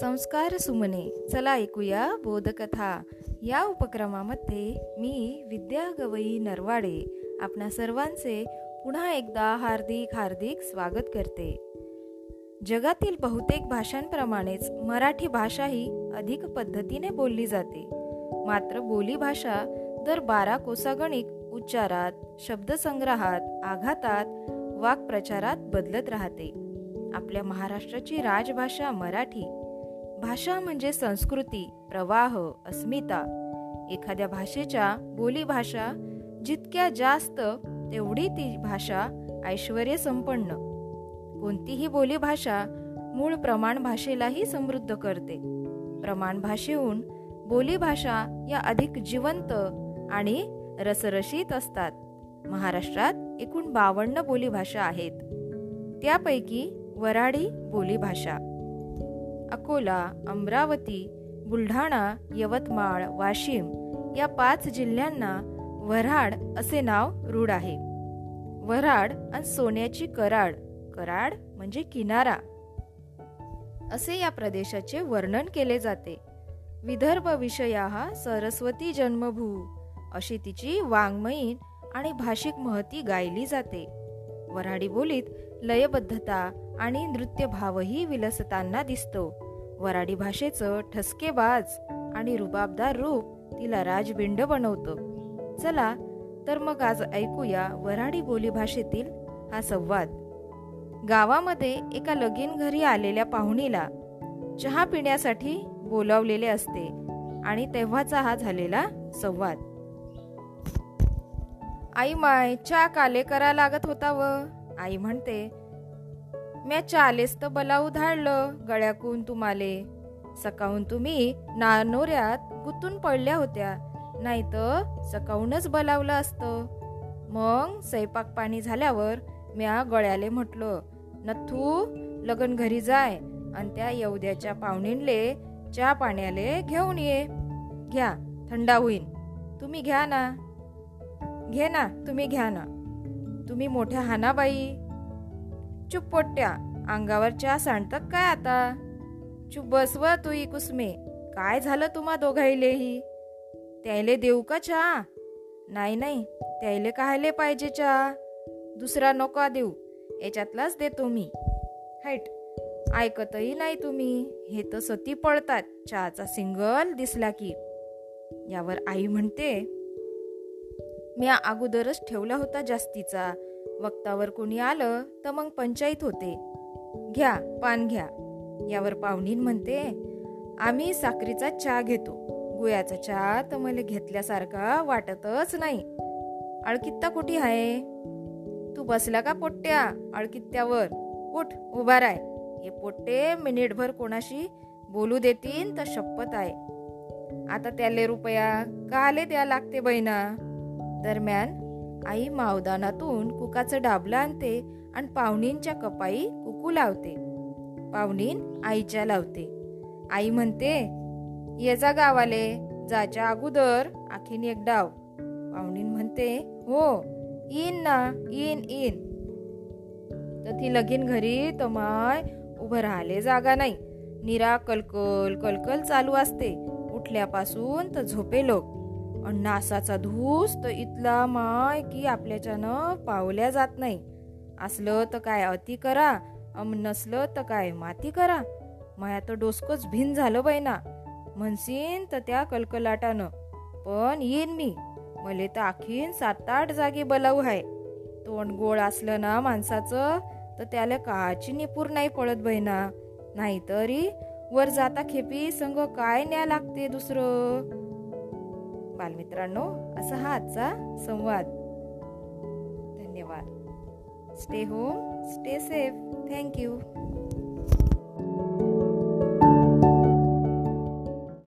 संस्कार सुमने चला ऐकूया बोधकथा. या उपक्रमामध्ये मी विद्या गवई नरवाडे आपणा सर्वांचे पुन्हा एकदा हार्दिक हार्दिक स्वागत करते. जगातील बहुतेक भाषांप्रमाणेच मराठी भाषा ही अधिक पद्धतीने बोलली जाते. मात्र बोली भाषा दर बारा कोसागणिक उच्चारात शब्दसंग्रहात आघातात वाक्प्रचारात बदलत राहते. आपल्या महाराष्ट्राची राजभाषा मराठी भाषा म्हणजे संस्कृती प्रवाह अस्मिता. एखाद्या भाषेच्या बोलीभाषा जितक्या जास्त तेवढी ती भाषा ऐश्वर संपन्न. कोणतीही बोलीभाषा मूळ प्रमाण भाषेलाही समृद्ध करते. प्रमाण भाषेहून बोलीभाषा या अधिक जिवंत आणि रसरशीत असतात. महाराष्ट्रात एकूण बावन्न बोलीभाषा आहेत. त्यापैकी वराडी बोलीभाषा अकोला अमरावती बुलढाणा यवतमाळ वाशिम या पाच जिल्ह्यांना वऱ्हाड असे नाव रूढ आहे. वऱ्हाड आणि सोन्याची कराड. कराड म्हणजे किनारा. असे या प्रदेशाचे वर्णन केले जाते. विदर्भ विषया सरस्वती जन्मभू. अशी तिची वाङ्मयीन आणि भाषिक महती गायली जाते. वऱ्हाडी बोलीत लयबद्धता आणि नृत्यभावही विलसताना दिसतो. वराडी भाषेचं ठसकेबाज आणि रुबाबदार रूप तिला राजबिंड बनवतं. चला तर मग आज ऐकूया वराडी बोली भाषेतील हा संवाद. गावामध्ये एका लगीन घरी आलेल्या पाहुणीला चहा पिण्यासाठी बोलावलेले असते आणि तेव्हाचा हा झालेला संवाद. आई माय चहा काले करा लागत होता व आई म्हणते म्या चालेस तर बलाऊ धाडलं गळ्याकून तुम्हाले. सकाळून तुम्ही नानोऱ्यात गुतून पडल्या होत्या. नाही तर सकाळूनच बलावलं असतं. मग स्वयंपाक पाणी झाल्यावर म्या गळ्याले म्हटलं नथू लगन घरी जाय आणि त्या येवद्याच्या पाहुणींले चहा पाण्याले घेऊन ये. घ्या थंडा होईन. तुम्ही घ्या ना. घे ना तुम्ही घ्या ना. तुम्ही मोठ्या हानाबाई. चुप पोट्ट्या अंगावर चहा सांडतात काय आता? चुप बसव तू कुसमे काय झालं तुम्हा दोघाईलेही? त्याले देऊ का चहा? नाही नाही त्याले कायले पाहिजे चहा? दुसरा नको देऊ याच्यातलाच देतो मी. हाईट ऐकतही नाही तुम्ही हे तर सती पळतात चहाचा सिंगल दिसला की. यावर आई म्हणते मी अगोदरच ठेवला होता जास्तीचा. वक्तावर कोणी आलं तर मग पंचायत होते. घ्या पान घ्या. यावर पाहुणीन म्हणते आम्ही साखरीचा चहा घेतो. गुयाचा चहा तर मला घेतल्यासारखा वाटतच नाही. अळकित्ता कुठे आहे तू बसला का पोट्ट्या? अळकित्त्यावर. उठ उभा राय. हे पोट्टे मिनिटभर कोणाशी बोलू देतीन तर शपथ आहे. आता त्याले रुपया का आले द्या लागते बहिणा? दरम्यान आई मावदानातून कुकाचं डाबलं आणते आणि पाहुणींच्या कपाई कुकू लावते. पाहुणीन आईच्या लावते. आई म्हणते ये जा गावाले जाच्या अगोदर आखीन एक डाव. पाहुणीन म्हणते हो इन ना इन इन तर ती लगीन घरी तमाय उभं राहिले जागा नाही. निरा कलकल कलकल चालू असते. उठल्यापासून तर झोपे लोक नासाचा धूस तर इथला माय की आपल्याच्यानं पावल्या जात नाही. असलं तर काय अति करा अम नसलं तर काय माती करा. माया तर डोसकच भिन झालं बैना ना म्हणसीन तर त्या कलकलाटानं. पण येईन मी. मले तर आखीन सात आठ जागी बलाऊ आहे तोंड गोळ असलं ना माणसाचं तर त्याला काची निपूर नाही पडत बहिणा नाहीतरी वर जाता खेपी संग काय न्या लागते दुसरं? बालमित्रांनो असा हा आजचा संवाद. धन्यवाद. Stay home stay safe thank you